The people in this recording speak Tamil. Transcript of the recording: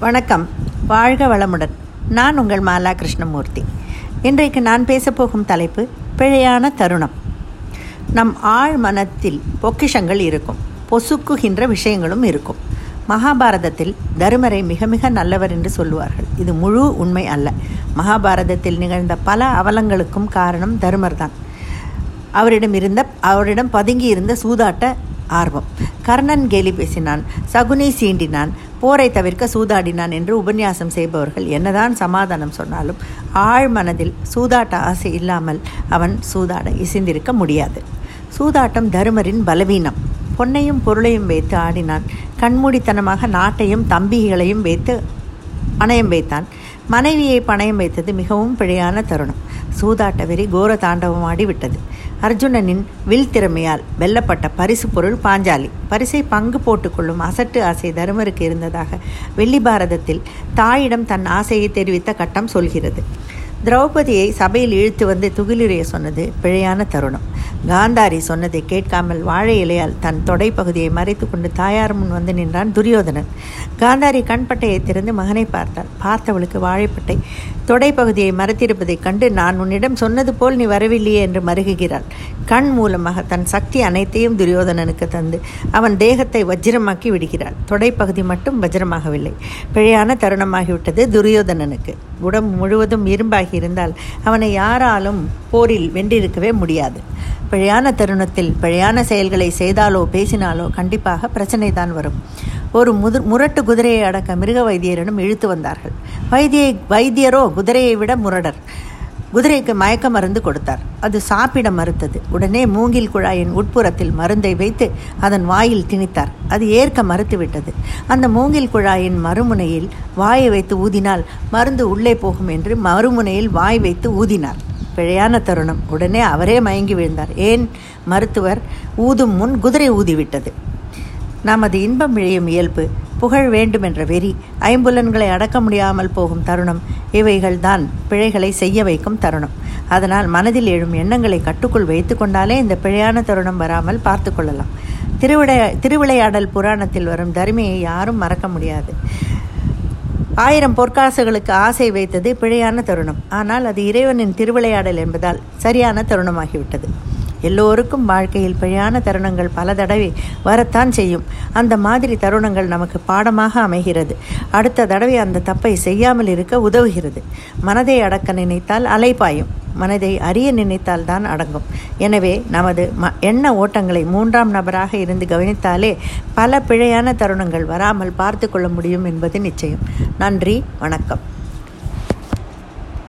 வணக்கம். வாழ்க வளமுடன். நான் உங்கள் மாலா கிருஷ்ணமூர்த்தி. இன்றைக்கு நான் பேசப்போகும் தலைப்பு பிழையான தருணம். நம் ஆழ் மனத்தில் பொக்கிஷங்கள் இருக்கும். பொசுக்குகின்ற விஷயங்களும் இருக்கும். மகாபாரதத்தில் தருமரை மிக மிக நல்லவர் என்று சொல்லுவார்கள். இது முழு உண்மை அல்ல. மகாபாரதத்தில் நிகழ்ந்த பல அவலங்களுக்கும் காரணம் தருமர் தான் அவரிடம் இருந்த அவரிடம் பதுங்கி இருந்த சூதாட்ட ஆர்வம். கர்ணன் கேலி பேசினான் சகுனி சீண்டினான் போரை தவிர்க்க சூதாடினான் என்று உபன்யாசம் செய்பவர்கள் என்னதான் சமாதானம் சொன்னாலும் ஆழ் மனதில் சூதாட்ட ஆசை இல்லாமல் அவன் சூதாட இசைந்திருக்க முடியாது. சூதாட்டம் தருமரின் பலவீனம். பொன்னையும் பொருளையும் வைத்து ஆடினான். கண்மூடித்தனமாக நாட்டையும் தம்பிகளையும் வைத்து பணயம் வைத்தான். மனைவியை பணயம் வைத்தது மிகவும் பிழையான தருணம். சூதாட்ட வெறி கோர தாண்டவம் ஆடிவிட்டது. அர்ஜுனனின் வில் திறமையால் வெல்லப்பட்ட பரிசு பொருள் பாஞ்சாலி. பரிசை பங்கு போட்டுக்கொள்ளும் அசட்டு ஆசை தருமருக்கு இருந்ததாக வெள்ளி பாரதத்தில் தாயிடம் தன் ஆசையை தெரிவித்த கட்டம் சொல்கிறது. திரௌபதியை சபையில் இழுத்து வந்து துகிலுரைய சொன்னது பிழையான தருணம். காந்தாரி சொன்னதை கேட்காமல் வாழை இலையால் தன் தொடை பகுதியை மறைத்து கொண்டு தாயார் முன் வந்து நின்றான் துரியோதனன். காந்தாரி கண்பட்டையை திறந்து மகனை பார்த்தாள். பார்த்தவளுக்கு வாழைப்பட்டை. தொடை பகுதியை மறைத்திருப்பதைக் கண்டு நான் உன்னிடம் சொன்னது போல் நீ வரவில்லையே என்று மருகுகிறாள். கண் மூலமாக தன் சக்தி அனைத்தையும் துரியோதனனுக்கு தந்து அவன் தேகத்தை வஜ்ரமாக்கி விடுகிறாள். தொடைப்பகுதி மட்டும் வஜ்ரமாகவில்லை பிழையான தருணமாகிவிட்டது துரியோதனனுக்கு. உடம்பு முழுவதும் இரும்பாகி இருந்தால் அவனை யாராலும் போரில் வென்றிருக்கவே முடியாது. பிழையான தருணத்தில் பிழையான செயல்களை செய்தாலோ பேசினாலோ கண்டிப்பாக பிரச்சனை தான் வரும். ஒரு முது முரட்டு குதிரையை அடக்க மிருக வைத்தியரிடம் இழுத்து வந்தார்கள். வைத்தியை வைத்தியரோ குதிரையை விட முரடர். குதிரைக்கு மயக்க மருந்து கொடுத்தார். அது சாப்பிட மறுத்தது. உடனே மூங்கில் குழாயின் உட்புறத்தில் மருந்தை வைத்து அதன் வாயில் திணித்தார். அது ஏற்க மறுத்துவிட்டது. அந்த மூங்கில் குழாயின் மறுமுனையில் வாயை வைத்து ஊதினால் மருந்து உள்ளே போகும் என்று மறுமுனையில் வாய் வைத்து ஊதினார். பிழையான தருணம். உடனே அவரே மயங்கி விழுந்தார். ஏன்? மருத்துவர் ஊதும் முன் குதிரை ஊதிவிட்டது. நமது இன்பம் விழையும் இயல்பு. புகழ் வேண்டுமென்ற வெறி. ஐம்புலன்களை அடக்க முடியாமல் போகும் தருணம். இவைகள்தான் பிழைகளை செய்ய வைக்கும் தருணம். அதனால் மனதில் எழும் எண்ணங்களை கட்டுக்குள் வைத்து கொண்டாலே இந்த பிழையான தருணம் வராமல் பார்த்து கொள்ளலாம். திருவிடை திருவிளையாடல் புராணத்தில் வரும் தருமையை யாரும் மறக்க முடியாது. ஆயிரம் பொற்காசுகளுக்கு ஆசை வைத்தது பிழையான தருணம். ஆனால் அது இறைவனின் திருவிளையாடல் என்பதால் சரியான தருணமாகிவிட்டது. எல்லோருக்கும் வாழ்க்கையில் பிழையான தருணங்கள் பல தடவை வரத்தான் செய்யும். அந்த மாதிரி தருணங்கள் நமக்கு பாடமாக அமைகிறது. அடுத்த தடவை அந்த தப்பை செய்யாமல் இருக்க உதவுகிறது. மனதை அடக்க நினைத்தால் அலைப்பாயும் மனதை அறிய நினைத்தால் தான் அடங்கும். எனவே நமது ம எண்ண ஓட்டங்களை மூன்றாம் நபராக இருந்து கவனித்தாலே பல பிழையான தருணங்கள் வராமல் பார்த்து கொள்ள முடியும் என்பது நிச்சயம். நன்றி வணக்கம்.